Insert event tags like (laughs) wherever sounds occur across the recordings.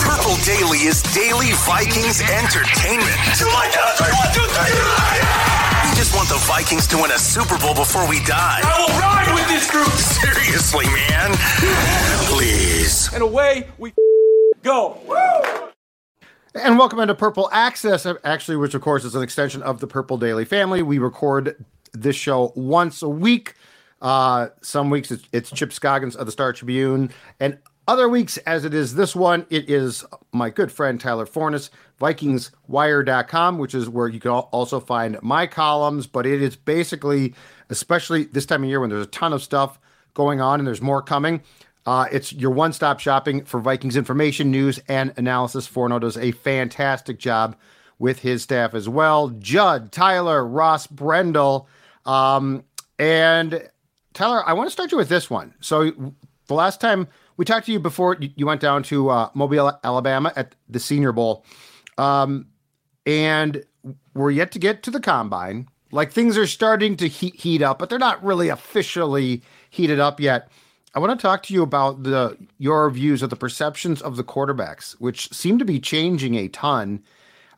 Purple Daily is daily Vikings entertainment. We just want the Vikings to win a Super Bowl before we die. I will ride with this group. Seriously, man. Please. And away we go. And welcome into Purple Access, actually, which of course is an extension of the Purple Daily family. We record this show once a week. Uh, some weeks it's, it's Chip Scoggins of the Star Tribune, and other weeks, as it is this one, it is my good friend Tyler Forness, VikingsWire.com, which is where you can also find my columns. But it is basically, especially this time of year when there's a ton of stuff going on and there's more coming, uh, it's your one stop shopping for Vikings information, news, and analysis. Forno does a fantastic job with his staff as well. Judd, Tyler, Ross, Brendel. Um, and Tyler, I want to start you with this one. So the last time we talked to you before you went down to uh, Mobile, Alabama at the Senior Bowl, um, and we're yet to get to the combine. Like things are starting to heat, heat up, but they're not really officially heated up yet. I want to talk to you about the your views of the perceptions of the quarterbacks, which seem to be changing a ton.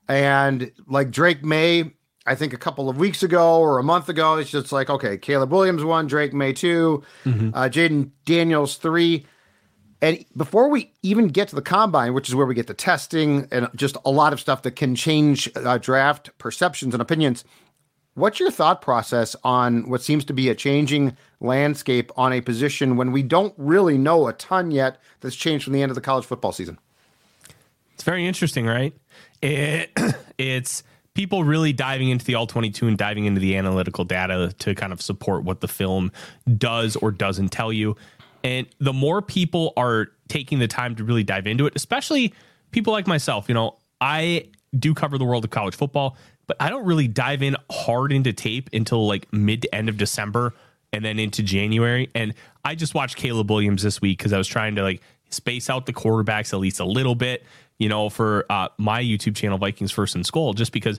And like Drake Maye, I think a couple of weeks ago or a month ago, it's just like, okay, Caleb Williams one, Drake Maye 2 mm-hmm. uh, Jayden Daniels three. And before we even get to the combine, which is where we get the testing and just a lot of stuff that can change uh, draft perceptions and opinions, what's your thought process on what seems to be a changing landscape on a position when we don't really know a ton yet that's changed from the end of the college football season? It's very interesting, right? It, (clears throat) it's people really diving into the all 22 and diving into the analytical data to kind of support what the film does or doesn't tell you. And the more people are taking the time to really dive into it, especially people like myself, you know, I do cover the world of college football, but I don't really dive in hard into tape until like mid to end of December and then into January. And I just watched Caleb Williams this week because I was trying to like space out the quarterbacks at least a little bit, you know, for uh, my YouTube channel, Vikings First and Skull, just because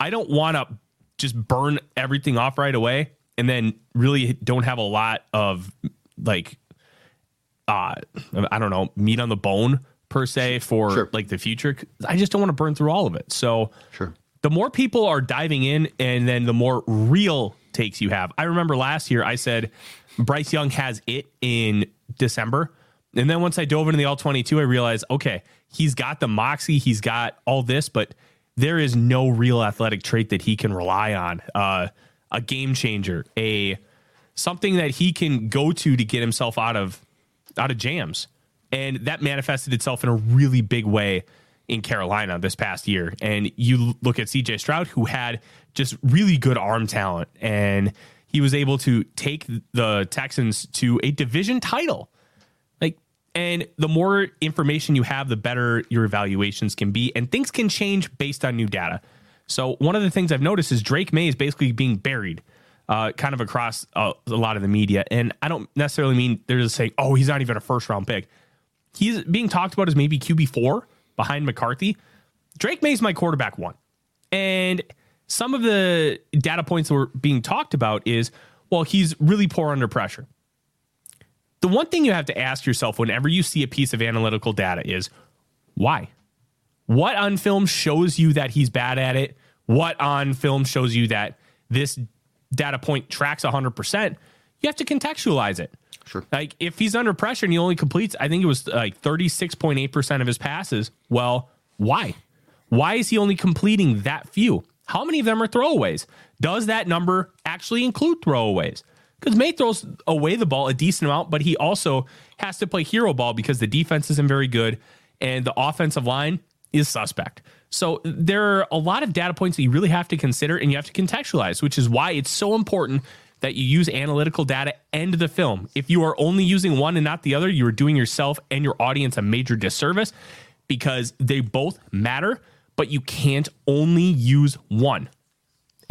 I don't want to just burn everything off right away and then really don't have a lot of like uh, I don't know, meat on the bone per se for sure. like the future. I just don't want to burn through all of it. So sure. the more people are diving in and then the more real takes you have. I remember last year I said Bryce Young has it in December. And then once I dove into the all 22, I realized, okay, he's got the moxie, he's got all this, but there is no real athletic trait that he can rely on. Uh, a game changer, a something that he can go to to get himself out of out of jams. And that manifested itself in a really big way in Carolina this past year. And you look at CJ Stroud, who had just really good arm talent, and he was able to take the Texans to a division title. And the more information you have, the better your evaluations can be, and things can change based on new data. So, one of the things I've noticed is Drake Maye is basically being buried uh, kind of across uh, a lot of the media. And I don't necessarily mean they're just saying, oh, he's not even a first round pick. He's being talked about as maybe QB4 behind McCarthy. Drake Maye's my quarterback one. And some of the data points that were being talked about is, well, he's really poor under pressure. The one thing you have to ask yourself whenever you see a piece of analytical data is why? What on film shows you that he's bad at it? What on film shows you that this data point tracks 100%? You have to contextualize it. Sure. Like if he's under pressure and he only completes, I think it was like 36.8% of his passes. Well, why? Why is he only completing that few? How many of them are throwaways? Does that number actually include throwaways? Because Maye throws away the ball a decent amount, but he also has to play hero ball because the defense isn't very good and the offensive line is suspect. So there are a lot of data points that you really have to consider and you have to contextualize, which is why it's so important that you use analytical data and the film. If you are only using one and not the other, you are doing yourself and your audience a major disservice because they both matter, but you can't only use one.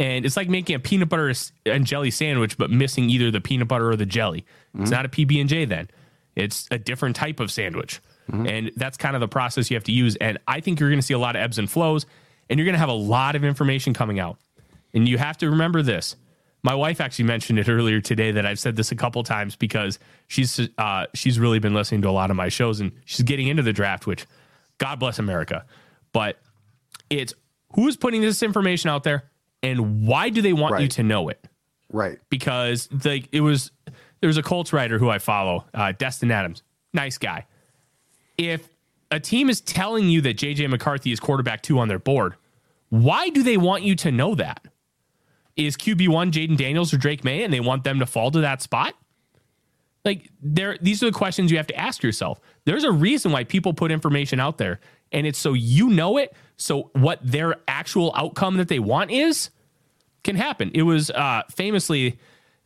And it's like making a peanut butter and jelly sandwich, but missing either the peanut butter or the jelly. Mm-hmm. It's not a PB and J then. It's a different type of sandwich. Mm-hmm. And that's kind of the process you have to use. And I think you're going to see a lot of ebbs and flows, and you're going to have a lot of information coming out. And you have to remember this. My wife actually mentioned it earlier today that I've said this a couple times because she's uh, she's really been listening to a lot of my shows and she's getting into the draft, which God bless America. But it's who's putting this information out there and why do they want right. you to know it? Right. Because like it was there was a Colts writer who I follow, uh, Destin Adams, nice guy if a team is telling you that JJ McCarthy is quarterback two on their board, why do they want you to know that? Is QB1 Jayden Daniels or Drake Maye, and they want them to fall to that spot? Like there these are the questions you have to ask yourself. There's a reason why people put information out there and it's so you know it, so what their actual outcome that they want is can happen. It was uh, famously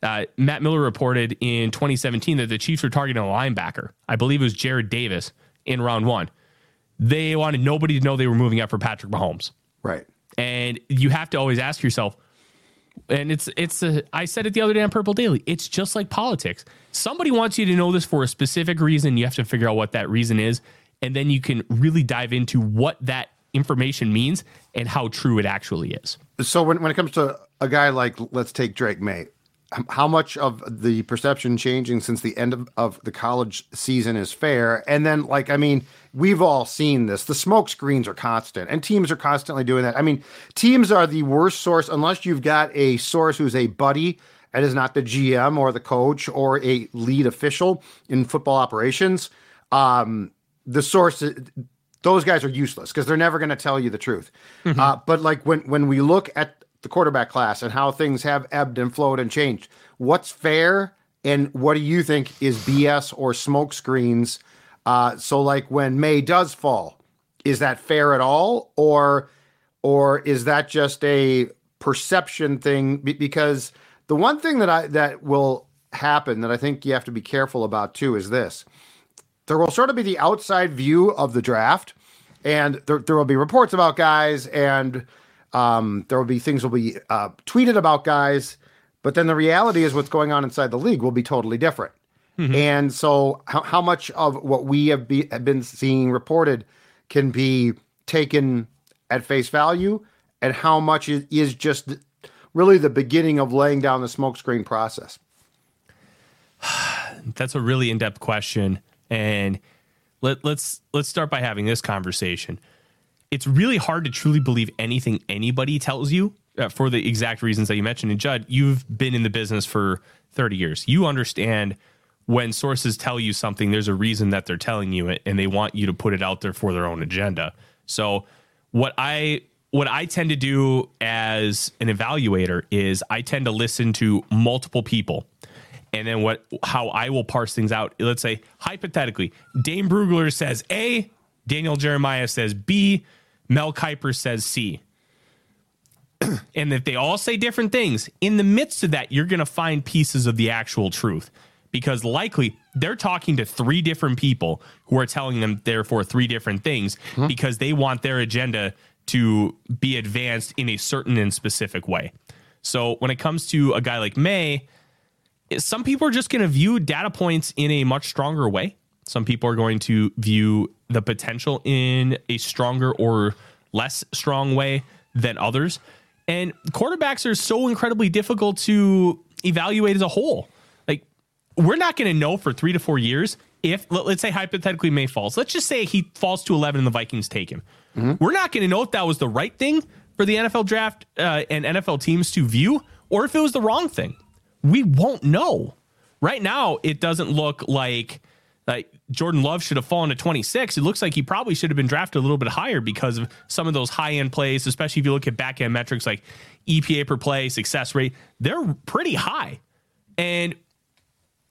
uh, Matt Miller reported in 2017 that the Chiefs were targeting a linebacker. I believe it was Jarrad Davis in round one. They wanted nobody to know they were moving up for Patrick Mahomes. Right. And you have to always ask yourself, and it's it's a, I said it the other day on Purple Daily. It's just like politics. Somebody wants you to know this for a specific reason. You have to figure out what that reason is, and then you can really dive into what that information means and how true it actually is. So when when it comes to a guy like let's take Drake Maye, how much of the perception changing since the end of, of the college season is fair? And then like i mean we've all seen this. The smoke screens are constant and teams are constantly doing that. I mean teams are the worst source unless you've got a source who's a buddy and is not the gm or the coach or a lead official in football operations um the source those guys are useless because they're never going to tell you the truth. Mm-hmm. uh, but like when when we look at the quarterback class and how things have ebbed and flowed and changed. What's fair and what do you think is BS or smoke screens? Uh, so like when Maye does fall, is that fair at all, or or is that just a perception thing? Because the one thing that I that will happen that I think you have to be careful about too is this: there will sort of be the outside view of the draft, and there there will be reports about guys and um, there will be things will be uh, tweeted about guys, but then the reality is what's going on inside the league will be totally different. Mm-hmm. And so, how, how much of what we have, be, have been seeing reported can be taken at face value, and how much is, is just really the beginning of laying down the smokescreen process? (sighs) That's a really in-depth question, and let, let's let's start by having this conversation it's really hard to truly believe anything anybody tells you uh, for the exact reasons that you mentioned. And Judd, you've been in the business for 30 years. You understand when sources tell you something, there's a reason that they're telling you it, and they want you to put it out there for their own agenda. So, what I what I tend to do as an evaluator is I tend to listen to multiple people And then what how I will parse things out. Let's say hypothetically, Dane Brugler says A, Daniel Jeremiah says B, Mel Kiper says C. (clears throat) and if they all say different things, in the midst of that, you're going to find pieces of the actual truth because likely they're talking to three different people who are telling them therefore three different things hmm. because they want their agenda to be advanced in a certain and specific way. So when it comes to a guy like Maye, some people are just going to view data points in a much stronger way. Some people are going to view the potential in a stronger or less strong way than others. And quarterbacks are so incredibly difficult to evaluate as a whole. Like, we're not going to know for three to four years if, let- let's say, hypothetically, Maye falls. Let's just say he falls to 11 and the Vikings take him. We're not going to know if that was the right thing for the NFL draft uh, and NFL teams to view or if it was the wrong thing. We won't know. Right now, it doesn't look like like Jordan Love should have fallen to 26. It looks like he probably should have been drafted a little bit higher because of some of those high end plays, especially if you look at back end metrics like EPA per play, success rate. They're pretty high. And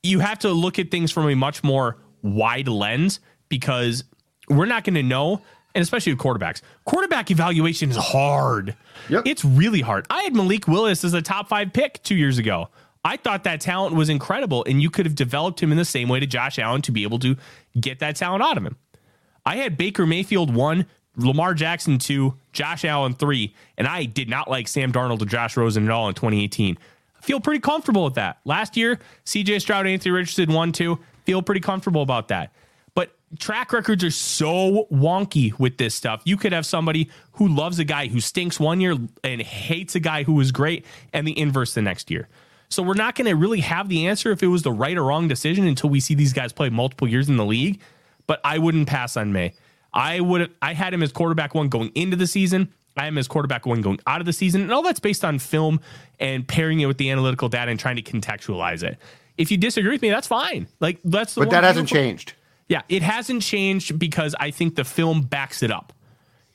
you have to look at things from a much more wide lens because we're not going to know, and especially with quarterbacks. Quarterback evaluation is hard. Yep. It's really hard. I had Malik Willis as a top five pick two years ago. I thought that talent was incredible, and you could have developed him in the same way to Josh Allen to be able to get that talent out of him. I had Baker Mayfield one, Lamar Jackson two, Josh Allen three, and I did not like Sam Darnold or Josh Rosen at all in 2018. I feel pretty comfortable with that. Last year, CJ Stroud, Anthony Richardson one, two. Feel pretty comfortable about that. But track records are so wonky with this stuff. You could have somebody who loves a guy who stinks one year and hates a guy who was great, and the inverse the next year. So we're not going to really have the answer if it was the right or wrong decision until we see these guys play multiple years in the league. But I wouldn't pass on Maye. I would. I had him as quarterback one going into the season. I am as quarterback one going out of the season, and all that's based on film and pairing it with the analytical data and trying to contextualize it. If you disagree with me, that's fine. Like that's the But that hasn't changed. yeah, it hasn't changed because I think the film backs it up.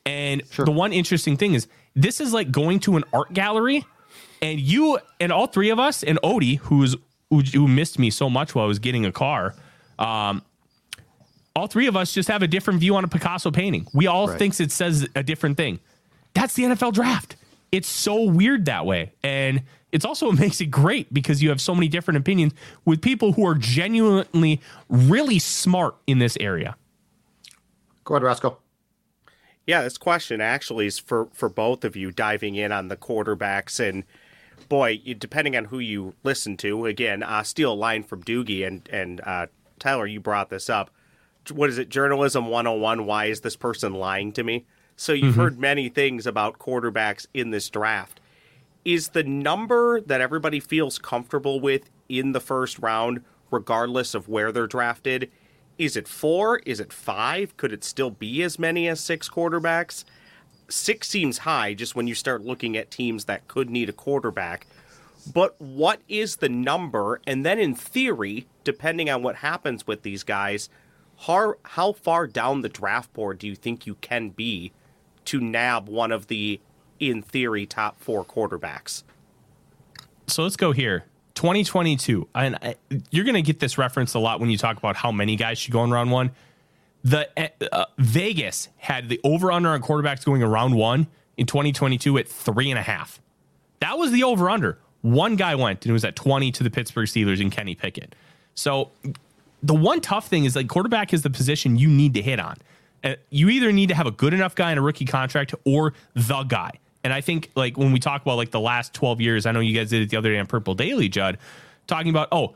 And the one interesting thing is this is like going to an art gallery and you and all three of us and Odie, who's who, who missed me so much while I was getting a car, um, all three of us just have a different view on a Picasso painting. We all Right. thinks it says a different thing. That's the NFL draft. It's so weird that way. And it's also what makes it great because you have so many different opinions with people who are genuinely really smart in this area. Go ahead, Roscoe. Yeah, this question actually is for for both of you diving in on the quarterbacks and boy, you, depending on who you listen to, again, uh, steal a line from Doogie and and uh, Tyler, you brought this up. What is it? Journalism 101. Why is this person lying to me? So you've heard many things about quarterbacks in this draft. Is the number that everybody feels comfortable with in the first round, regardless of where they're drafted, is it four? Is it five? Could it still be as many as six quarterbacks? Six seems high just when you start looking at teams that could need a quarterback. But what is the number? And then, in theory, depending on what happens with these guys, how, how far down the draft board do you think you can be to nab one of the, in theory, top four quarterbacks? so let's go here. 2022, and I, you're going to get this reference a lot when you talk about how many guys should go in round one. The uh, Vegas had the over under on quarterbacks going around one in 2022 at three and a half. That was the over under. One guy went and it was at 20 to the Pittsburgh Steelers and Kenny Pickett. So the one tough thing is like quarterback is the position you need to hit on. Uh, you either need to have a good enough guy in a rookie contract or the guy. And I think like when we talk about like the last 12 years, I know you guys did it the other day on Purple Daily, Judd, talking about, oh,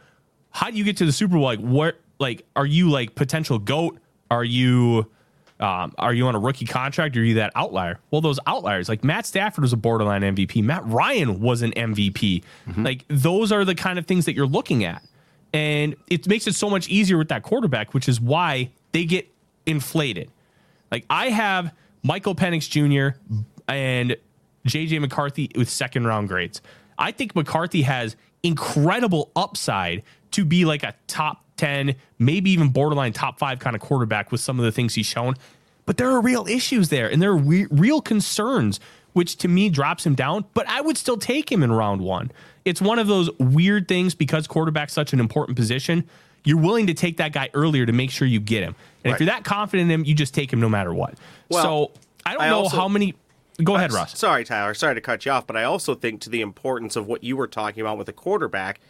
how do you get to the Super Bowl? Like what like are you like potential goat? Are you um, are you on a rookie contract or are you that outlier? Well, those outliers, like Matt Stafford was a borderline MVP. Matt Ryan was an MVP. Like those are the kind of things that you're looking at. And it makes it so much easier with that quarterback, which is why they get inflated. Like I have Michael Penix Jr. and JJ McCarthy with second round grades. I think McCarthy has incredible upside to be like a top 10, maybe even borderline top five kind of quarterback with some of the things he's shown. But there are real issues there, and there are we- real concerns which to me drops him down, but I would still take him in round one. It's one of those weird things because quarterback's such an important position. You're willing to take that guy earlier to make sure you get him. And Right. if you're that confident in him, you just take him no matter what. Well, so I don't I know also- how many. Go ahead, Uh, Russ. Sorry, Tyler. Sorry to cut you off, but I also think to the importance of what you were talking about with the quarterback.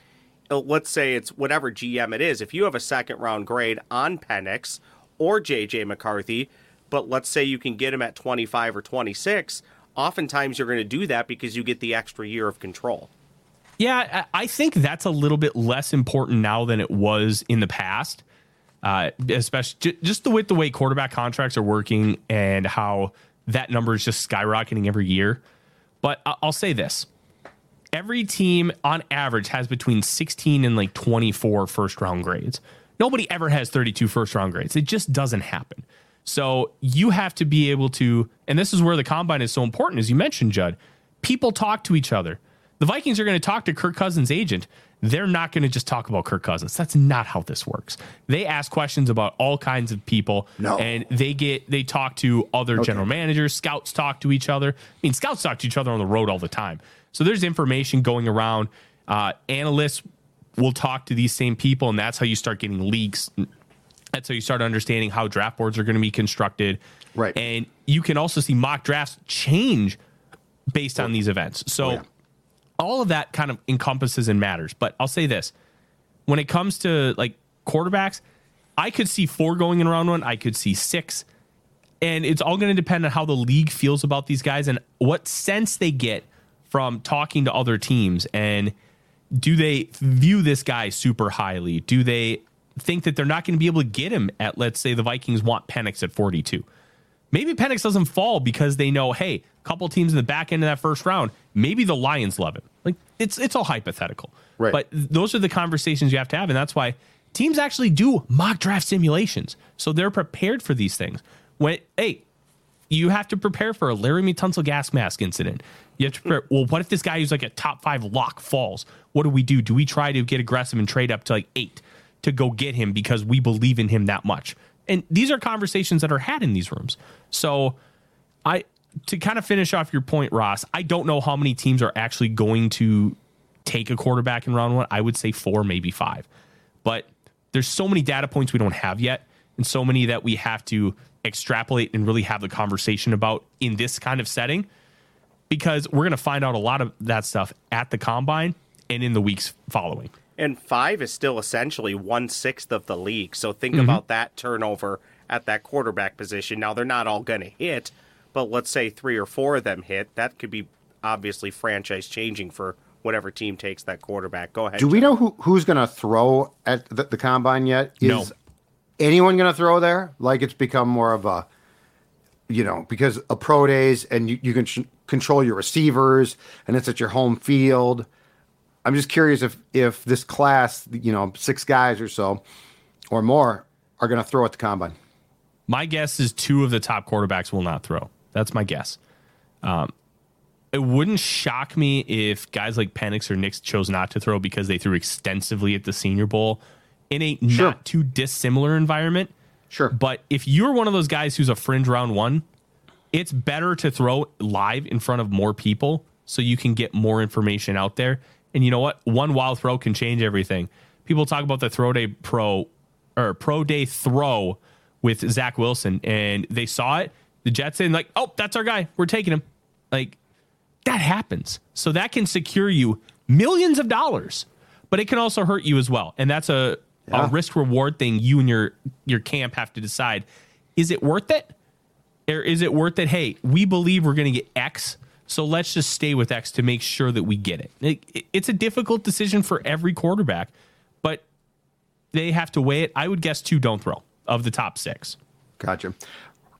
Uh, Let's say it's whatever GM it is. If you have a second round grade on Penix or JJ McCarthy, but let's say you can get him at 25 or 26, oftentimes you're going to do that because you get the extra year of control. Yeah, I think that's a little bit less important now than it was in the past. Uh, especially just the way the way quarterback contracts are working and how that number is just skyrocketing every year. But I'll say this: every team on average has between 16 and like 24 first round grades. Nobody ever has 32 first round grades. It just doesn't happen. So you have to be able to, and this is where the combine is so important, as you mentioned, Judd. People talk to each other. The Vikings are going to talk to Kirk Cousins' agent. They're not going to just talk about Kirk Cousins. That's not how this works. They ask questions about all kinds of people, No. and they get they talk to other general managers. Scouts talk to each other. I mean, scouts talk to each other on the road all the time. So there's information going around. Uh, analysts will talk to these same people, and that's how you start getting leaks. That's how you start understanding how draft boards are going to be constructed. Right. And you can also see mock drafts change based on these events. So yeah. All of that kind of encompasses and matters. But I'll say this when it comes to like quarterbacks, I could see four going in round one, I could see six. And it's all going to depend on how the league feels about these guys and what sense they get from talking to other teams. And do they view this guy super highly? Do they think that they're not going to be able to get him at, let's say, the Vikings want Penix at 42? Maybe Penix doesn't fall because they know, hey, couple teams in the back end of that first round, maybe the Lions love him. Like it's it's all hypothetical. Right. But those are the conversations you have to have, and that's why teams actually do mock draft simulations. So they're prepared for these things. When hey, you have to prepare for a Laremy Tunsil gas mask incident. You have to prepare. Well, what if this guy who's like a top five lock falls? What do we do? Do we try to get aggressive and trade up to like eight to go get him because we believe in him that much? And these are conversations that are had in these rooms. So I to kind of finish off your point, Ross, I don't know how many teams are actually going to take a quarterback in round one. I would say four, maybe five. But there's so many data points we don't have yet, and so many that we have to extrapolate and really have the conversation about in this kind of setting because we're going to find out a lot of that stuff at the combine and in the weeks following. And five is still essentially one sixth of the league. So think Mm-hmm. about that turnover at that quarterback position. Now they're not all going to hit, but let's say three or four of them hit. That could be obviously franchise changing for whatever team takes that quarterback. Go ahead. Do we Jeff. know who, who's going to throw at the, the combine yet? Is No. anyone going to throw there? Like it's become more of a, you know, because a pro days and you, you can sh- control your receivers and it's at your home field. I'm just curious if if this class, you know, six guys or so or more are going to throw at the combine. My guess is two of the top quarterbacks will not throw. That's my guess. Um, it wouldn't shock me if guys like Penix or Nix chose not to throw because they threw extensively at the Senior Bowl in a Sure. not too dissimilar environment. Sure. But if you're one of those guys who's a fringe round one, it's better to throw live in front of more people so you can get more information out there. And you know what? One wild throw can change everything. People talk about the throw day pro or pro day throw with Zach Wilson, and they saw it. The Jets in like, oh, that's our guy. We're taking him. Like that happens. So that can secure you millions of dollars, but it can also hurt you as well. And that's a, Yeah. a risk reward thing you and your your camp have to decide. Is it worth it? Or is it worth it? Hey, we believe we're going to get X, so let's just stay with X to make sure that we get it. It- it- It's a difficult decision for every quarterback, but they have to weigh it. I would guess two don't throw of the top six. Gotcha.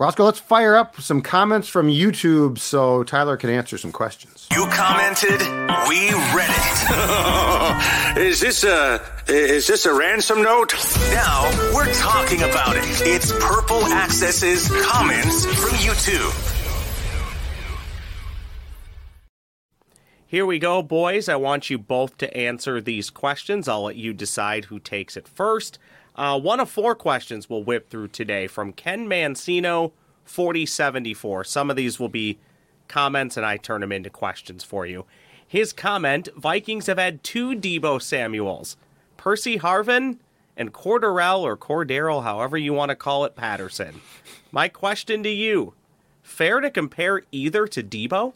Roscoe, let's fire up some comments from YouTube so Tyler can answer some questions. You commented, we read it. (laughs) Is this a is this a ransom note? Now we're talking about it. It's Purple Access's comments from YouTube. Here we go, boys. I want you both to answer these questions. I'll let you decide who takes it first. Uh, one of four questions we'll whip through today from Ken Mancino, 4074. Some of these will be comments, and I turn them into questions for you. His comment Vikings have had two Deebo Samuels, Percy Harvin and Cordarrelle or Cordero, however you want to call it, Patterson. My question to you fair to compare either to Deebo?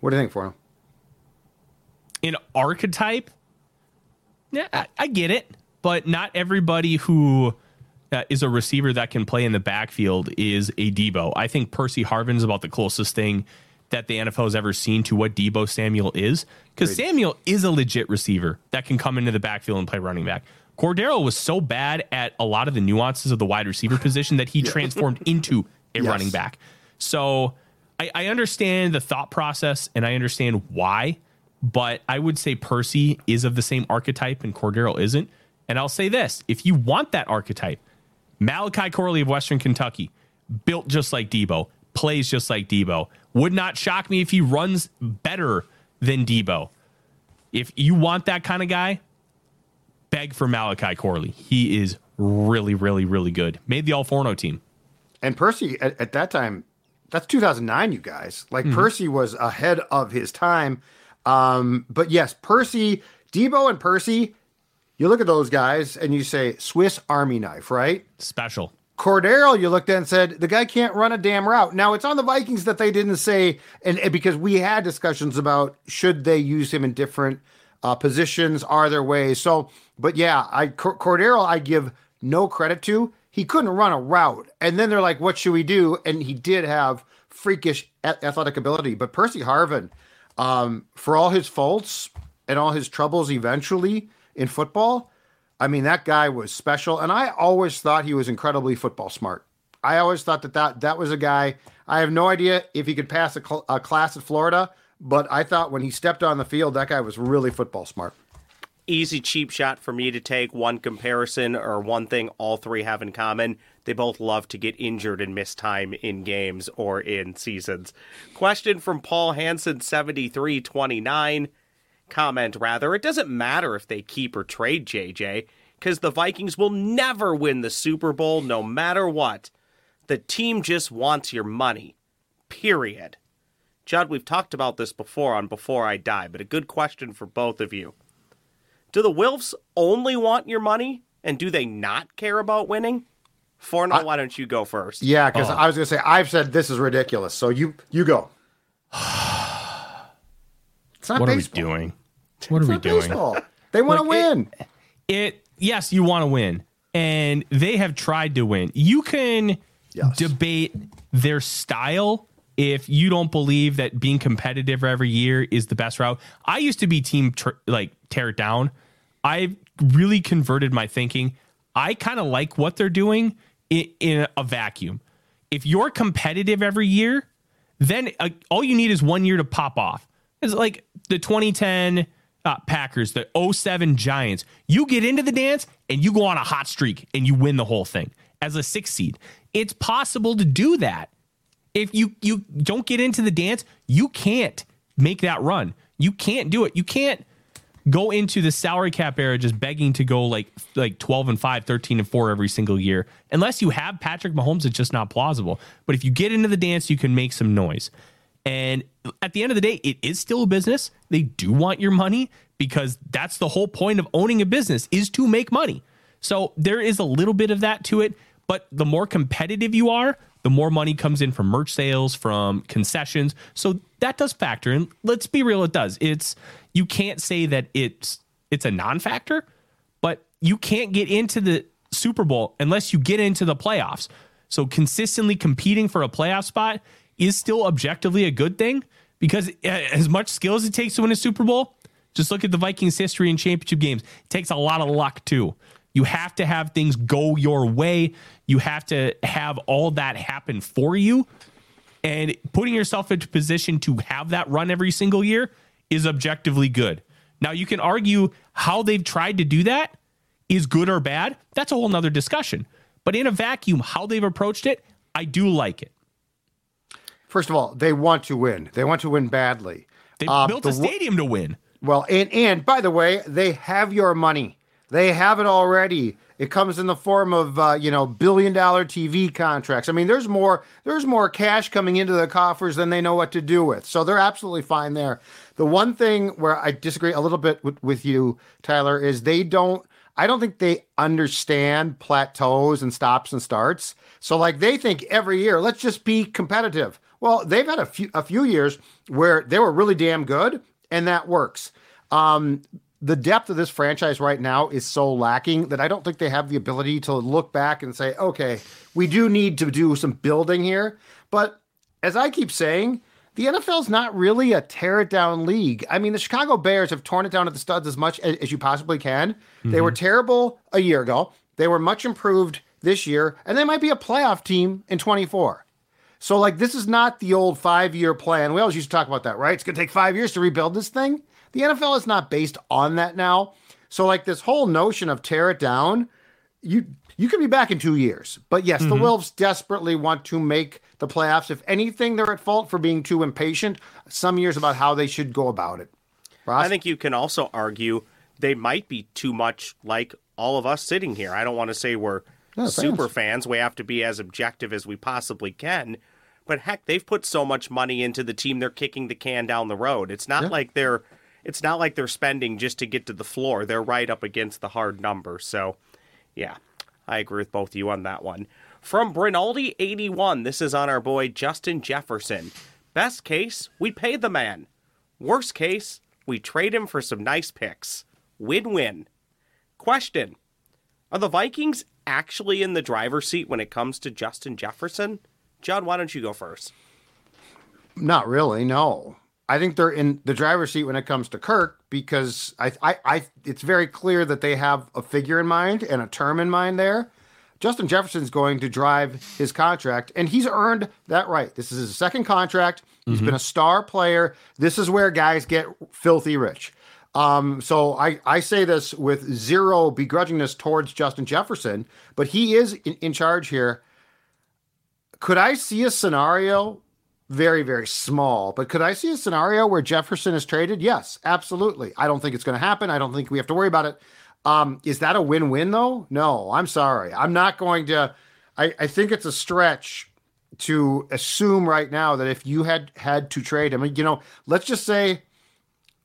What do you think for him? In archetype, yeah, I, I get it, but not everybody who uh, is a receiver that can play in the backfield is a Deebo. I think Percy Harvin's about the closest thing that the NFL has ever seen to what Deebo Samuel is, because Samuel is a legit receiver that can come into the backfield and play running back. Cordero was so bad at a lot of the nuances of the wide receiver (laughs) position that he transformed into a Yes. running back. So I, I understand the thought process and I understand why, but I would say Percy is of the same archetype and Cordero isn't. And I'll say this if you want that archetype, Malachi Corley of Western Kentucky, built just like Deebo, plays just like Deebo. Would not shock me if he runs better than Deebo. If you want that kind of guy, beg for Malachi Corley. He is really, really, really good. Made the All 4 team. And Percy at, at that time, that's 2009, you guys. Like Mhm. Percy was ahead of his time. Um, but yes, Percy, Debo and Percy, you look at those guys and you say Swiss Army knife, right? Special. Cordero, you looked at and said the guy can't run a damn route. Now it's on the Vikings that they didn't say, and, and because we had discussions about should they use him in different uh, positions, are there ways? So, but yeah, I Cordero, I give no credit to. He couldn't run a route, and then they're like, "What should we do?" And he did have freakish athletic ability. But Percy Harvin, um, for all his faults and all his troubles, eventually in football, I mean, that guy was special, and I always thought he was incredibly football smart. I always thought that that, that was a guy. I have no idea if he could pass a, cl- a class at Florida, but I thought when he stepped on the field, that guy was really football smart. easy cheap shot for me to take one comparison or one thing all three have in common they both love to get injured and miss time in games or in seasons question from paul hansen 7329 comment rather it doesn't matter if they keep or trade jj because the vikings will never win the super bowl no matter what the team just wants your money period judd we've talked about this before on before i die but a good question for both of you do the Wilfs only want your money, and do they not care about winning? Forno, why don't you go first? Yeah, because Oh. I was going to say I've said this is ridiculous. So you you go. (sighs) (sighs) (sighs) It's not What are we doing? What are we doing? baseball. They want to Like, it- win. it yes you want to win and they have tried to win you can debate their style if you don't believe that being competitive every year is the best route i used to be team tr- like tear it down i've really converted my thinking i kind of like what they're doing in, in a vacuum if you're competitive every year then uh, all you need is one year to pop off. It's like the 2010 uh, Packers, the 07 Giants. You get into the dance and you go on a hot streak and you win the whole thing as a six seed. It's possible to do that. If you you don't get into the dance, you can't make that run. You can't do it. You can't go into the salary cap era just begging to go like like 12 and 5 13 and 4 every single year unless you have Patrick Mahomes it's just not plausible but if you get into the dance you can make some noise and at the end of the day it is still a business. They do want your money because that's the whole point of owning a business is to make money. So there is a little bit of that to it but the more competitive you are the more money comes in from merch sales from concessions. So that does factor and let's be real it does. It's you can't say that it's it's a non-factor but you can't get into the super bowl unless you get into the playoffs. So consistently competing for a playoff spot is still objectively a good thing because uh, as much skill as it takes to win a super bowl just look at the vikings history in championship games it takes a lot of luck too You have to have things go your way. You have to have all that happen for you. And putting yourself into position to have that run every single year is objectively good. Now, you can argue how they've tried to do that is good or bad. That's a whole nother discussion. But in a vacuum, how they've approached it, I do like it. First of all, they want to win. They want to win badly. They uh, built the, a stadium to win. Well, and and by the way, they have your money. They have it already. It comes in the form of uh, you know billion dollar TV contracts. I mean, there's more there's more cash coming into the coffers than they know what to do with. So they're absolutely fine there. The one thing where I disagree a little bit with, with you, Tyler, is they don't. I don't think they understand plateaus and stops and starts. So like they think every year, let's just be competitive. Well, they've had a few a few years where they were really damn good, and that works. Um, the depth of this franchise right now is so lacking that I don't think they have the ability to look back and say, okay, we do need to do some building here. But as I keep saying, the NFL's not really a tear it down league. I mean, the Chicago Bears have torn it down at the studs as much as, as you possibly can. Mm-hmm. They were mm-hmm. terrible a year ago. They were much improved this year, and they might be a playoff team in 24. So, like, this is not the old five year plan. We always used to talk about that, right? It's going to take five years to rebuild this thing. The NFL is not based on that now. So, like, this whole notion of tear it down, you you could be back in two years. But yes, mm-hmm. the Wilfs desperately want to make the playoffs. If anything, they're at fault for being too impatient some years about how they should go about it. Ross? I think you can also argue they might be too much like all of us sitting here. I don't want to say we're no, super fans. fans. We have to be as objective as we possibly can. But heck, they've put so much money into the team they're kicking the can down the road. It's not yeah. like they're it's not like they're spending just to get to the floor. They're right up against the hard number. So, yeah, I agree with both of you on that one. From Brinaldi81, this is on our boy Justin Jefferson. Best case, we pay the man. Worst case, we trade him for some nice picks. Win win. Question Are the Vikings actually in the driver's seat when it comes to Justin Jefferson? John, why don't you go first? Not really, no. I think they're in the driver's seat when it comes to Kirk because I, I, I, it's very clear that they have a figure in mind and a term in mind there. Justin Jefferson's going to drive his contract, and he's earned that right. This is his second contract. He's mm-hmm. been a star player. This is where guys get filthy rich. Um, so I, I say this with zero begrudgingness towards Justin Jefferson, but he is in, in charge here. Could I see a scenario very, very small. But could I see a scenario where Jefferson is traded? Yes, absolutely. I don't think it's going to happen. I don't think we have to worry about it. Um, is that a win win, though? No, I'm sorry. I'm not going to. I, I think it's a stretch to assume right now that if you had had to trade him, you know, let's just say,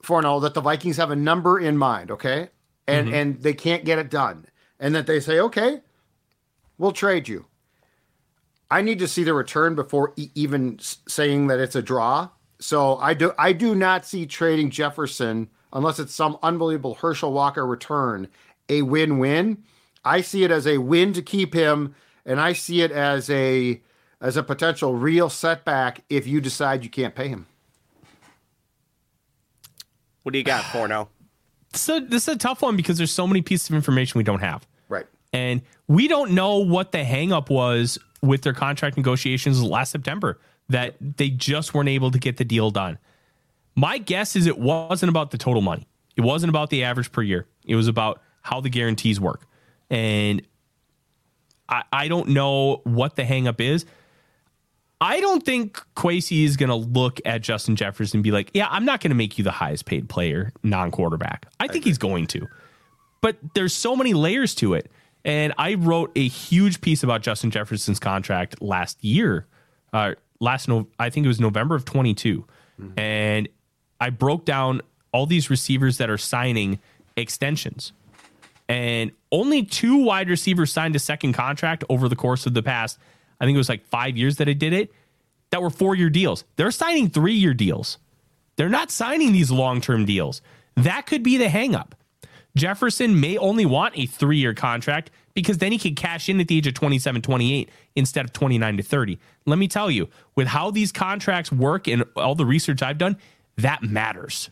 Forno, that the Vikings have a number in mind, okay? And, mm-hmm. and they can't get it done. And that they say, okay, we'll trade you. I need to see the return before e- even saying that it's a draw. So I do I do not see trading Jefferson unless it's some unbelievable Herschel Walker return a win-win. I see it as a win to keep him, and I see it as a as a potential real setback if you decide you can't pay him. What do you got Forno? So this is a tough one because there's so many pieces of information we don't have. Right. And we don't know what the hangup was with their contract negotiations last September that they just weren't able to get the deal done. My guess is it wasn't about the total money. It wasn't about the average per year. It was about how the guarantees work. And I, I don't know what the hangup is. I don't think Kwesi is going to look at Justin Jefferson and be like, yeah, I'm not going to make you the highest paid player, non quarterback. I think he's going to. But there's so many layers to it. And I wrote a huge piece about Justin Jefferson's contract last year. Uh, last no, I think it was November of 22, mm-hmm. and I broke down all these receivers that are signing extensions, and only two wide receivers signed a second contract over the course of the past. I think it was like five years that I did it. That were four year deals. They're signing three year deals. They're not signing these long term deals. That could be the hangup. Jefferson may only want a three year contract because then he can cash in at the age of 27, 28 instead of 29 to 30. Let me tell you, with how these contracts work and all the research I've done, that matters.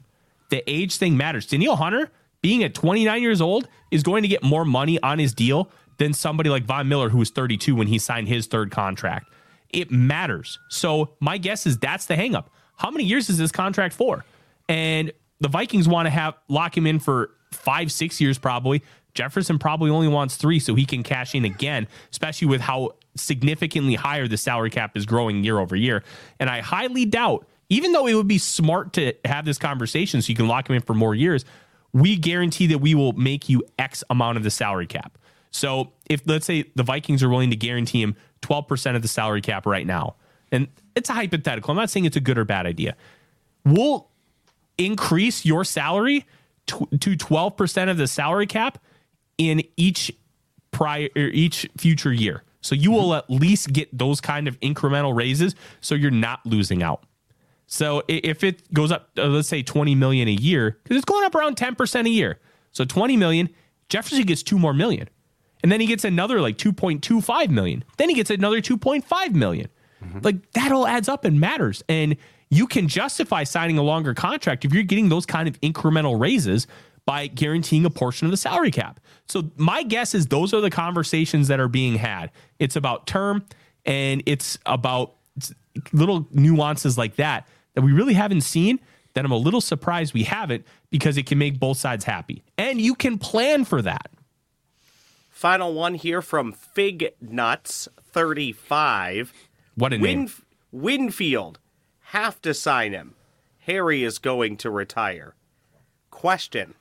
The age thing matters. Danielle Hunter being at 29 years old, is going to get more money on his deal than somebody like Von Miller, who was 32 when he signed his third contract. It matters. So my guess is that's the hangup. How many years is this contract for? And the Vikings want to have lock him in for five, six years probably. Jefferson probably only wants three, so he can cash in again, especially with how significantly higher the salary cap is growing year over year. And I highly doubt, even though it would be smart to have this conversation so you can lock him in for more years, we guarantee that we will make you X amount of the salary cap. So if let's say the Vikings are willing to guarantee him 12% of the salary cap right now, and it's a hypothetical, I'm not saying it's a good or bad idea. We'll increase your salary to, to 12% of the salary cap in each prior each future year. So you will at least get those kind of incremental raises so you're not losing out. So if it goes up uh, let's say 20 million a year cuz it's going up around 10% a year. So 20 million, Jefferson gets 2 more million. And then he gets another like 2.25 million. Then he gets another 2.5 million. Mm-hmm. Like that all adds up and matters. And you can justify signing a longer contract if you're getting those kind of incremental raises by guaranteeing a portion of the salary cap. So my guess is those are the conversations that are being had. It's about term and it's about little nuances like that that we really haven't seen that I'm a little surprised we haven't because it can make both sides happy. And you can plan for that. Final one here from Fig Nuts 35. What a Win- name. Winfield have to sign him. Harry is going to retire. Question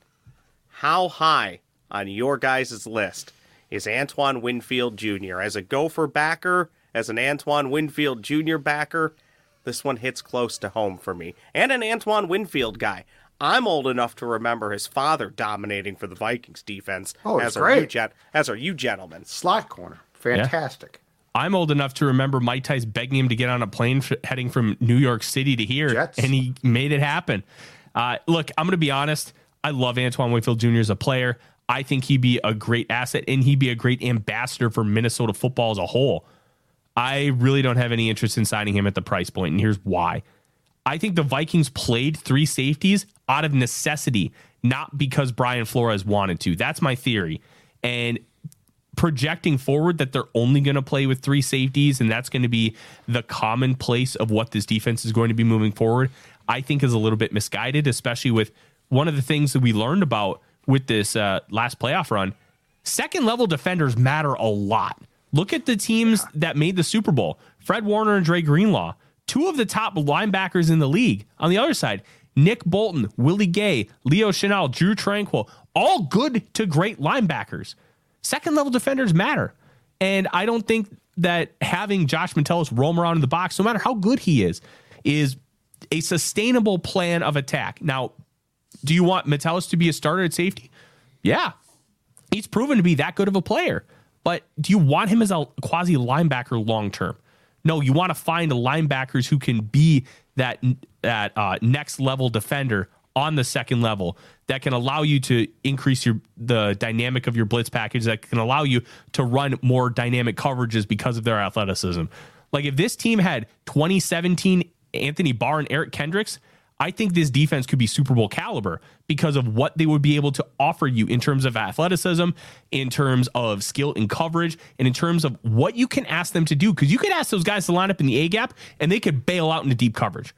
How high on your guys' list is Antoine Winfield Jr. as a gopher backer, as an Antoine Winfield Jr. backer? This one hits close to home for me. And an Antoine Winfield guy. I'm old enough to remember his father dominating for the Vikings defense. Oh, as great. Are you as are you gentlemen. Slot corner. Fantastic. I'm old enough to remember Mike Tice begging him to get on a plane f- heading from New York City to here, Jets. and he made it happen. Uh, look, I'm going to be honest. I love Antoine Winfield Jr. as a player. I think he'd be a great asset, and he'd be a great ambassador for Minnesota football as a whole. I really don't have any interest in signing him at the price point, and here's why. I think the Vikings played three safeties out of necessity, not because Brian Flores wanted to. That's my theory. And projecting forward that they're only going to play with three safeties and that's going to be the commonplace of what this defense is going to be moving forward, I think is a little bit misguided, especially with one of the things that we learned about with this uh, last playoff run. Second level defenders matter a lot. Look at the teams that made the Super Bowl Fred Warner and Dre Greenlaw, two of the top linebackers in the league. On the other side, Nick Bolton, Willie Gay, Leo Chenal, Drew Tranquill, all good to great linebackers. Second level defenders matter. And I don't think that having Josh Metellus roam around in the box, no matter how good he is, is a sustainable plan of attack. Now, do you want Metellus to be a starter at safety? Yeah. He's proven to be that good of a player. But do you want him as a quasi linebacker long term? No, you want to find linebackers who can be that that uh, next level defender on the second level that can allow you to increase your the dynamic of your blitz package that can allow you to run more dynamic coverages because of their athleticism. Like if this team had 2017 Anthony Barr and Eric Kendricks, I think this defense could be Super Bowl caliber because of what they would be able to offer you in terms of athleticism, in terms of skill and coverage, and in terms of what you can ask them to do. Because you could ask those guys to line up in the A gap and they could bail out into deep coverage.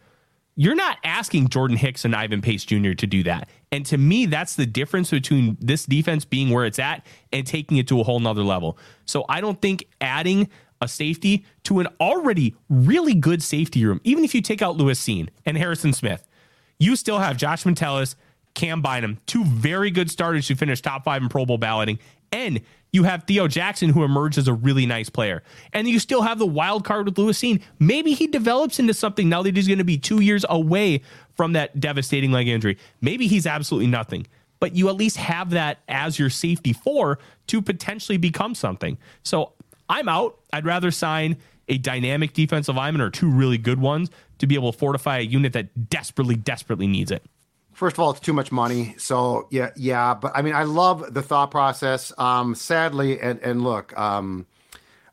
You're not asking Jordan Hicks and Ivan Pace Jr. to do that. And to me, that's the difference between this defense being where it's at and taking it to a whole nother level. So I don't think adding a safety to an already really good safety room, even if you take out Lewis Cine and Harrison Smith, you still have Josh Metellus, Cam Bynum, two very good starters who finished top five in Pro Bowl balloting, and you have Theo Jackson, who emerged as a really nice player. And you still have the wild card with Lewis Cine. Maybe he develops into something now that he's going to be two years away from that devastating leg injury. Maybe he's absolutely nothing. But you at least have that as your safety four to potentially become something. So I'm out. I'd rather sign a dynamic defensive lineman or two really good ones to be able to fortify a unit that desperately, desperately needs it. First of all, it's too much money. So yeah, yeah. But I mean, I love the thought process. Um, sadly, and and look, um,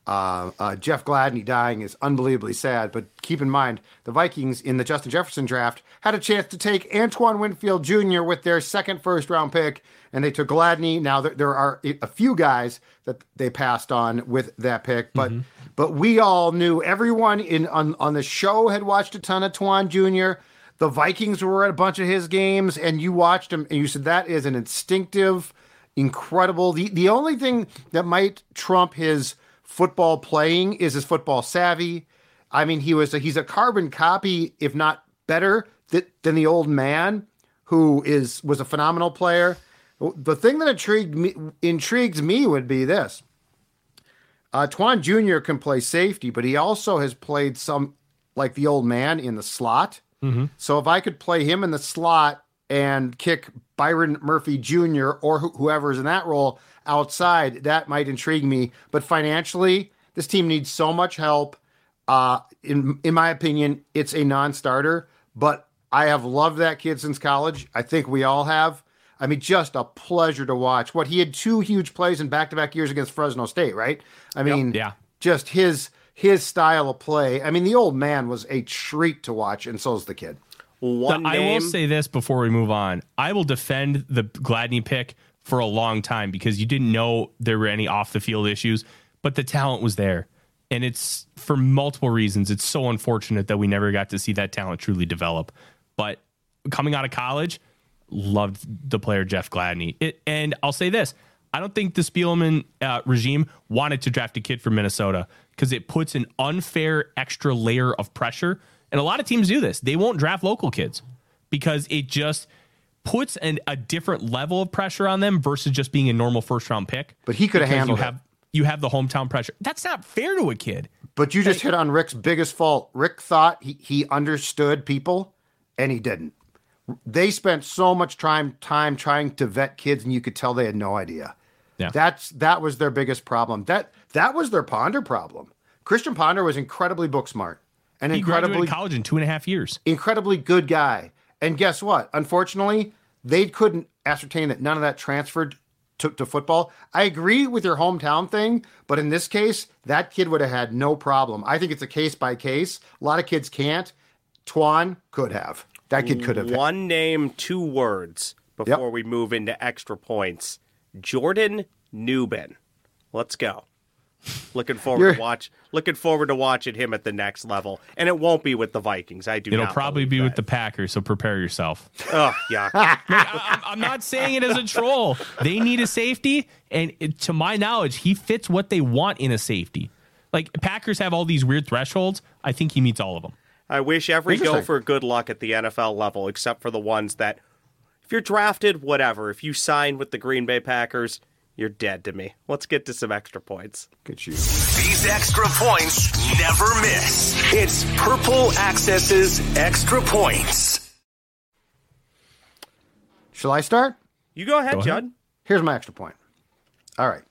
Uh, uh, Jeff Gladney dying is unbelievably sad, but keep in mind the Vikings in the Justin Jefferson draft had a chance to take Antoine Winfield Jr. with their second first round pick, and they took Gladney. Now there, there are a few guys that they passed on with that pick, but but we all knew everyone in on, on the show had watched a ton of Twan Jr. The Vikings were at a bunch of his games, and you watched him, and you said that is an instinctive, incredible. The the only thing that might trump his football playing is his football savvy. I mean, he was a, he's a carbon copy, if not better, th- than the old man, who is was a phenomenal player. The thing that intrigued me intrigues me would be this. Uh, Twan Jr. can play safety, but he also has played some like the old man in the slot. Mm-hmm. So if I could play him in the slot and kick Byron Murphy Jr. or wh- whoever's in that role outside, that might intrigue me. But financially, this team needs so much help. Uh, in in my opinion, it's a non-starter. But I have loved that kid since college. I think we all have. I mean, just a pleasure to watch. What he had two huge plays in back-to-back years against Fresno State, right? I mean, yeah. just his his style of play. I mean, the old man was a treat to watch, and so's the kid. One I name, will say this before we move on. I will defend the Gladney pick for a long time because you didn't know there were any off the field issues, but the talent was there. And it's for multiple reasons. It's so unfortunate that we never got to see that talent truly develop. But coming out of college, loved the player Jeff Gladney. It, and I'll say this I don't think the Spielman uh, regime wanted to draft a kid from Minnesota because it puts an unfair extra layer of pressure. And a lot of teams do this. They won't draft local kids because it just puts an, a different level of pressure on them versus just being a normal first round pick. But he could have handled you it. have you have the hometown pressure. That's not fair to a kid. But you just hit on Rick's biggest fault. Rick thought he, he understood people, and he didn't. They spent so much time time trying to vet kids, and you could tell they had no idea. Yeah. That's that was their biggest problem. That that was their Ponder problem. Christian Ponder was incredibly book smart and He incredibly college in two and a half years. incredibly good guy. And guess what? Unfortunately, they couldn't ascertain that none of that transferred to, to football. I agree with your hometown thing, but in this case, that kid would have had no problem. I think it's a case by case. A lot of kids can't. Twan could have. That kid could have. One name, two words before we move into extra points. Jordan Nubin. Let's go. Looking forward You're- to watch. Looking forward to watching him at the next level, and it won't be with the Vikings. I do. It'll not probably be that. with the Packers, so prepare yourself. (laughs) Oh yeah. (laughs) I, I'm- I'm not saying it as a troll. They need a safety, and it, to my knowledge, he fits what they want in a safety. Like Packers have all these weird thresholds. I think he meets all of them. I wish every Interesting. gopher good luck at the NFL level, except for the ones that, if you're drafted, whatever. If you sign with the Green Bay Packers, you're dead to me. Let's get to some extra points. Look at you. These extra points never miss. It's Purple Access's Extra Points. Shall I start? You go ahead, Go ahead. Judd. Here's my extra point. All right.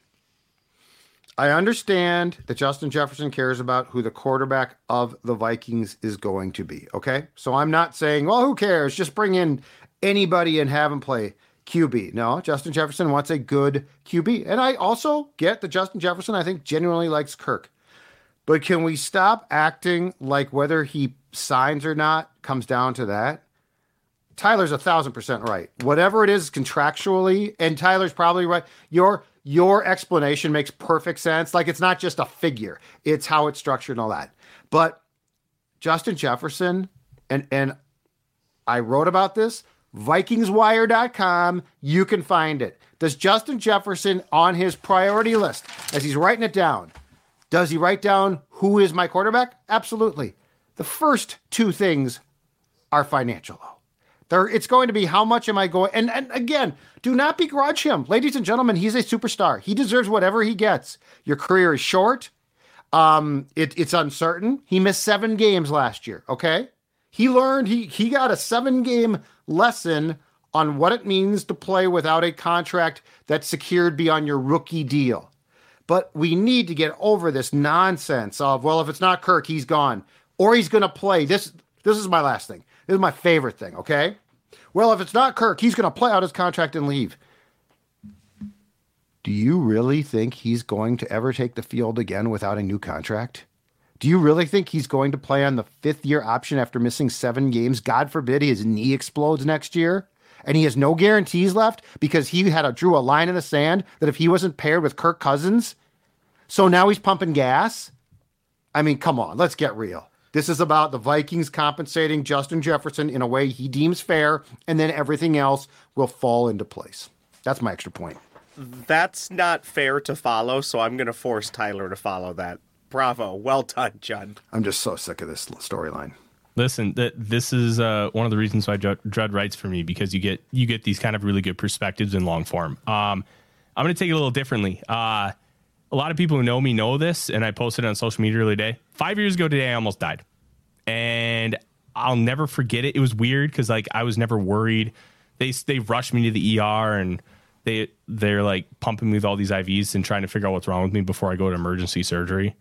I understand that Justin Jefferson cares about who the quarterback of the Vikings is going to be. Okay. So I'm not saying, well, who cares? Just bring in anybody and have him play QB. No, Justin Jefferson wants a good QB. And I also get that Justin Jefferson, I think, genuinely likes Kirk. But can we stop acting like whether he signs or not comes down to that? Tyler's a thousand percent right. Whatever it is contractually, and Tyler's probably right. Your your explanation makes perfect sense. Like it's not just a figure; it's how it's structured and all that. But Justin Jefferson, and and I wrote about this. VikingsWire.com. You can find it. Does Justin Jefferson on his priority list as he's writing it down? Does he write down who is my quarterback? Absolutely. The first two things are financial. There, it's going to be how much am I going? And, and again, do not begrudge him, ladies and gentlemen. He's a superstar. He deserves whatever he gets. Your career is short. Um, it, it's uncertain. He missed seven games last year. Okay, he learned. He he got a seven game lesson on what it means to play without a contract that's secured beyond your rookie deal. But we need to get over this nonsense of well, if it's not Kirk, he's gone, or he's going to play. This this is my last thing. This is my favorite thing. Okay. Well, if it's not Kirk, he's going to play out his contract and leave. Do you really think he's going to ever take the field again without a new contract? Do you really think he's going to play on the fifth year option after missing seven games? God forbid his knee explodes next year and he has no guarantees left because he had a drew a line in the sand that if he wasn't paired with Kirk Cousins, so now he's pumping gas. I mean, come on, let's get real. This is about the Vikings compensating Justin Jefferson in a way he deems fair, and then everything else will fall into place. That's my extra point. That's not fair to follow, so I'm going to force Tyler to follow that. Bravo. Well done, Judd. I'm just so sick of this storyline. Listen, th- this is uh, one of the reasons why Judd, Judd writes for me because you get you get these kind of really good perspectives in long form. Um, I'm going to take it a little differently. Uh, a lot of people who know me know this, and I posted it on social media the other day. Five years ago today, I almost died, and I'll never forget it. It was weird because like I was never worried. They they rushed me to the ER and they they're like pumping me with all these IVs and trying to figure out what's wrong with me before I go to emergency surgery.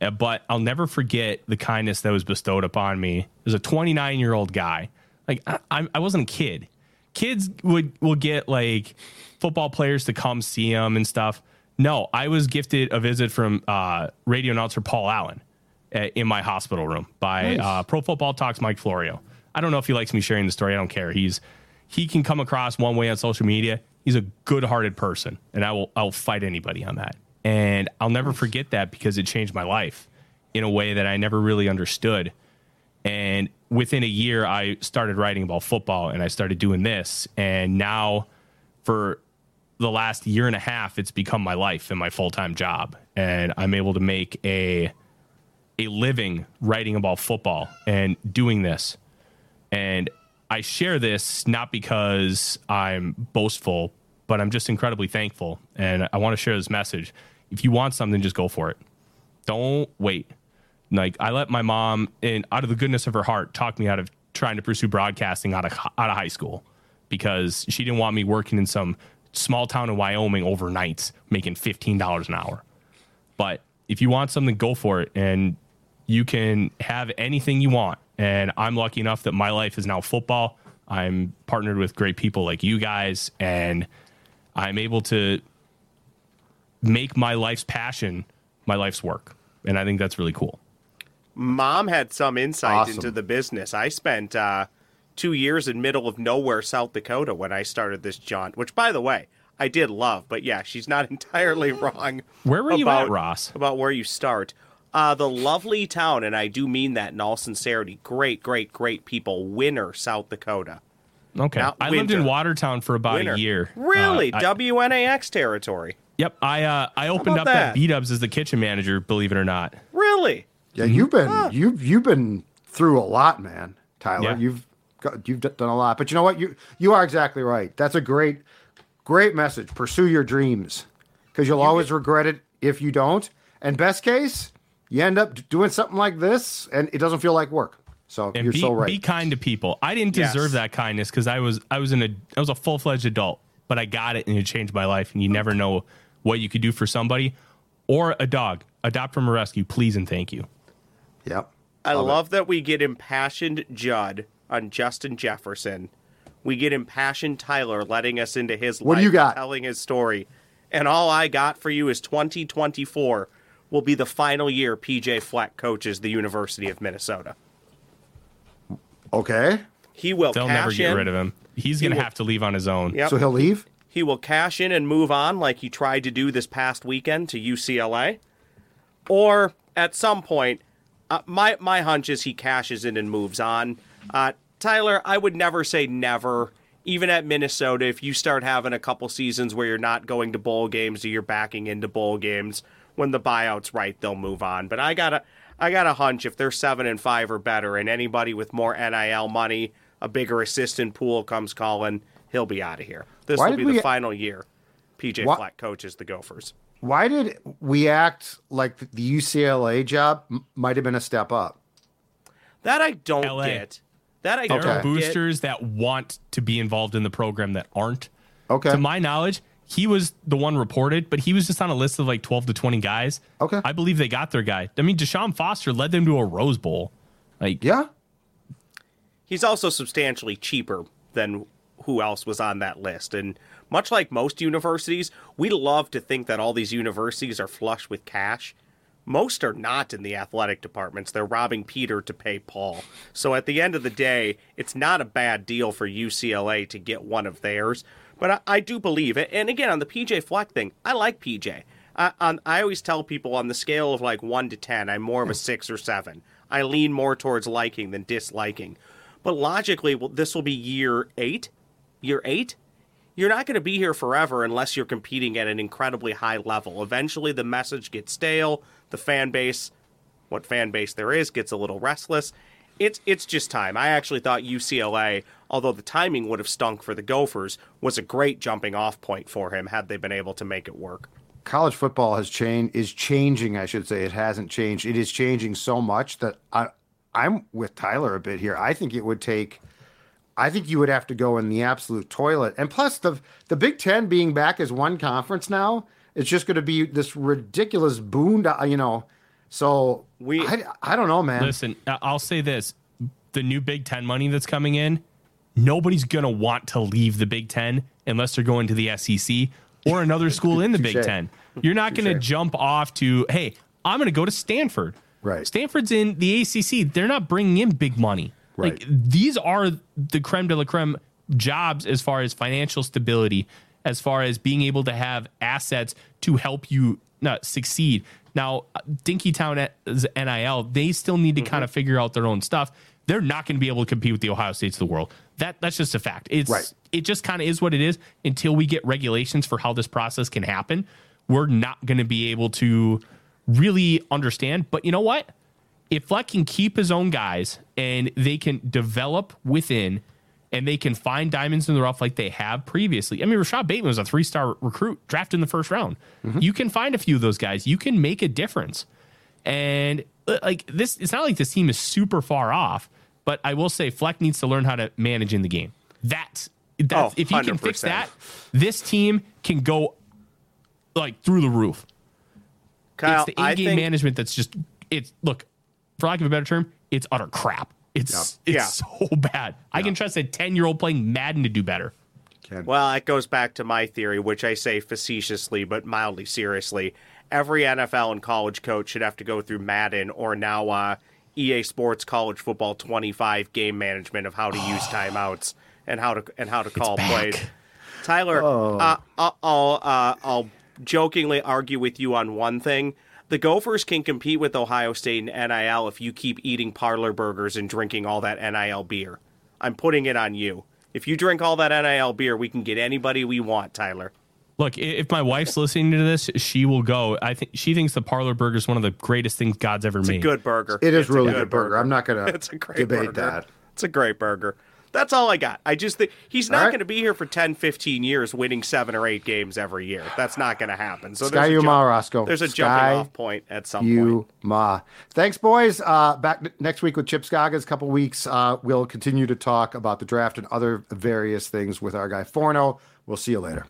Uh, but I'll never forget the kindness that was bestowed upon me. As a 29 year old guy, like I, I wasn't a kid. Kids would will get like football players to come see them and stuff. No, I was gifted a visit from uh, radio announcer Paul Allen uh, in my hospital room by nice. uh, Pro Football Talks Mike Florio. I don't know if he likes me sharing the story. I don't care. He's he can come across one way on social media. He's a good-hearted person, and I will I will fight anybody on that. And I'll never forget that because it changed my life in a way that I never really understood. And within a year, I started writing about football and I started doing this. And now, for the last year and a half, it's become my life and my full time job. And I'm able to make a a living writing about football and doing this. And I share this not because I'm boastful, but I'm just incredibly thankful. And I want to share this message if you want something, just go for it. Don't wait. Like I let my mom, in out of the goodness of her heart, talk me out of trying to pursue broadcasting out of out of high school because she didn't want me working in some small town in Wyoming overnights making fifteen dollars an hour. But if you want something, go for it, and you can have anything you want. And I'm lucky enough that my life is now football. I'm partnered with great people like you guys, and I'm able to make my life's passion my life's work. And I think that's really cool. Mom had some insight awesome. into the business. I spent uh, two years in middle of nowhere, South Dakota, when I started this jaunt, which, by the way, I did love. But yeah, she's not (laughs) entirely wrong. Where were you at, Ross? About where you start. Uh, the lovely town, and I do mean that in all sincerity. Great, great, great people. Winner, South Dakota. Okay. Not I winter. lived in Watertown for about winter. a year. Really? Uh, WNAX territory. Yep, I uh, I opened up that, B Dubs as the kitchen manager. Believe it or not. Really? Yeah, you've been huh. you've you've been through a lot, man, Tyler. Yeah. You've got, you've done a lot, but you know what? You you are exactly right. That's a great great message. Pursue your dreams because you'll you always get, regret it if you don't. And best case, you end up doing something like this, and it doesn't feel like work. So and you're be, so right. Be kind to people. I didn't deserve yes. that kindness because I was I was in a I was a full fledged adult, but I got it and it changed my life. And you never know what you could do for somebody or a dog. Adopt from a rescue, please and thank you. Yep. I love, love that we get impassioned Judd on Justin Jefferson. We get impassioned Tyler letting us into his what life, do you got? telling his story. And all I got for you is 2024 will be the final year PJ Fleck coaches the University of Minnesota. Okay. He will. They'll never get in. rid of him. He's going to have to leave on his own. Yep. So he'll leave. He will cash in and move on like he tried to do this past weekend to UCLA. Or at some point, uh, my, my hunch is he cashes in and moves on. Uh, Tyler, I would never say never. Even at Minnesota, if you start having a couple seasons where you're not going to bowl games or you're backing into bowl games, when the buyout's right, they'll move on. But I got a, I got a hunch if they're seven and five or better, and anybody with more NIL money, a bigger assistant pool comes calling, he'll be out of here. This why will be we, the final year. PJ why, Fleck coaches the Gophers. Why did we act like the UCLA job might have been a step up? That I don't LA. get. That I there don't are boosters that want to be involved in the program that aren't. Okay. To my knowledge, he was the one reported, but he was just on a list of like 12 to 20 guys. Okay. I believe they got their guy. I mean, Deshaun Foster led them to a Rose Bowl. Like, yeah. He's also substantially cheaper than who else was on that list. And much like most universities, we love to think that all these universities are flush with cash. Most are not in the athletic departments. They're robbing Peter to pay Paul. So at the end of the day, it's not a bad deal for UCLA to get one of theirs. But I, I do believe it. And again, on the PJ Fleck thing, I like PJ. I, on, I always tell people on the scale of like one to 10, I'm more of a six or seven. I lean more towards liking than disliking. But logically, well, this will be year eight. Year eight? You're not going to be here forever unless you're competing at an incredibly high level. Eventually, the message gets stale. The fan base, what fan base there is, gets a little restless. It's it's just time. I actually thought UCLA, although the timing would have stunk for the Gophers, was a great jumping off point for him had they been able to make it work college football has changed is changing i should say it hasn't changed it is changing so much that i i'm with tyler a bit here i think it would take i think you would have to go in the absolute toilet and plus the the big 10 being back as one conference now it's just going to be this ridiculous boon you know so we I, I don't know man listen i'll say this the new big 10 money that's coming in nobody's going to want to leave the big 10 unless they're going to the sec or another (laughs) school in the Big Ten. You're not going to jump off to, hey, I'm going to go to Stanford. Right. Stanford's in the ACC. They're not bringing in big money. Right. Like these are the creme de la creme jobs as far as financial stability, as far as being able to have assets to help you not succeed. Now, Dinkytown NIL, they still need to mm-hmm. kind of figure out their own stuff. They're not going to be able to compete with the Ohio States of the world. That that's just a fact. It's right. it just kind of is what it is until we get regulations for how this process can happen. We're not going to be able to really understand. But you know what? If Fleck can keep his own guys and they can develop within and they can find diamonds in the rough like they have previously. I mean, Rashod Bateman was a three star recruit drafted in the first round. Mm-hmm. You can find a few of those guys. You can make a difference. And uh, like this, it's not like this team is super far off. But I will say Fleck needs to learn how to manage in the game. That's that's oh, if he can fix that, this team can go like through the roof. Kyle, it's the in-game management that's just it's look, for lack of a better term, it's utter crap. It's yeah. it's yeah. so (laughs) bad. Yeah. I can trust a 10-year-old playing Madden to do better. Well, it goes back to my theory, which I say facetiously but mildly seriously. Every NFL and college coach should have to go through Madden or now uh, EA Sports College Football 25 game management of how to use (sighs) timeouts and how to and how to call plays. Tyler, oh. uh, I'll uh, I'll jokingly argue with you on one thing. The Gophers can compete with Ohio State and NIL if you keep eating parlor burgers and drinking all that NIL beer. I'm putting it on you. If you drink all that NIL beer, we can get anybody we want, Tyler. Look, if my wife's listening to this, she will go. I think she thinks the parlor burger is one of the greatest things God's ever it's made. It's a good burger. It is it's really good, good burger. burger. I'm not going (laughs) to debate burger. that. It's a great burger. That's all I got. I just think he's not right. going to be here for 10, 15 years winning seven or eight games every year. That's not going to happen. So Sky there's a ma, Roscoe. There's a Sky jumping off point at some you point. ma. Thanks, boys. Uh, back next week with Chip Scoggins couple weeks. Uh, we'll continue to talk about the draft and other various things with our guy Forno. We'll see you later.